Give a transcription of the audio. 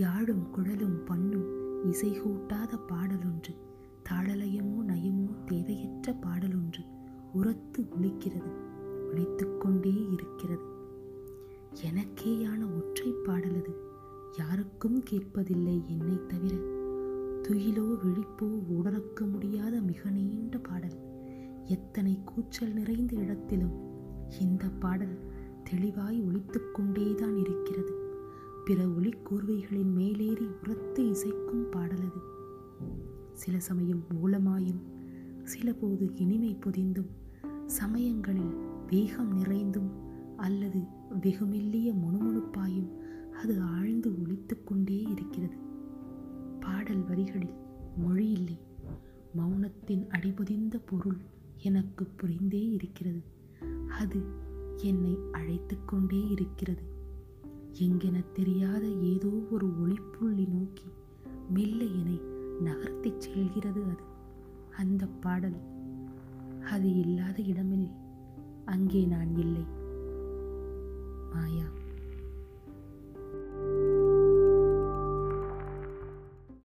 யாழும் குழலும் பண்ணும் இசை கூட்டாத பாடலொன்று. தாளலயமோ நயமோ தேவையற்ற பாடலொன்று உரத்து ஒலிக்கிறது ஒலித்துக்கொண்டே இருக்கிறது. எனக்கேயான ஒற்றை பாடலது யாருக்கும் கேட்பதில்லை என்னை தவிர துயிலோ விழிப்போ உடறக்க முடியாத மிக நீண்ட பாடல். எத்தனை கூச்சல் நிறைந்த இடத்திலும் இந்த பாடல் தெளிவாய் ஒழித்துக்கொண்டேதான் இருக்கிறது பிற ஒலிக்கூர்வைகளின் மேலேறி உரத்து இசைக்கும் பாடலது சில சமயம் மூலமாயும் சில போது இனிமை பொதிந்தும் சமயங்களில் வேகம் நிறைந்தும் அல்லது வெகுமெல்லிய முணுமுணுப்பாயும் அது ஆழ்ந்து ஒழித்து கொண்டே இருக்கிறது. பாடல் வரிகளில் மொழி இல்லை மௌனத்தின் அடிபொதிந்த பொருள் எனக்கு புரிந்தே இருக்கிறது. அது என்னை அழைத்து கொண்டே இருக்கிறது. எங்கென தெரியாத ஏதோ ஒரு ஒளிப்புள்ளி நோக்கி மெல்ல என்னை நகர்த்தி செல்கிறது அது. அந்த பாடல் அது இல்லாத இடமெனில் அங்கே நான் இல்லை. மாயா.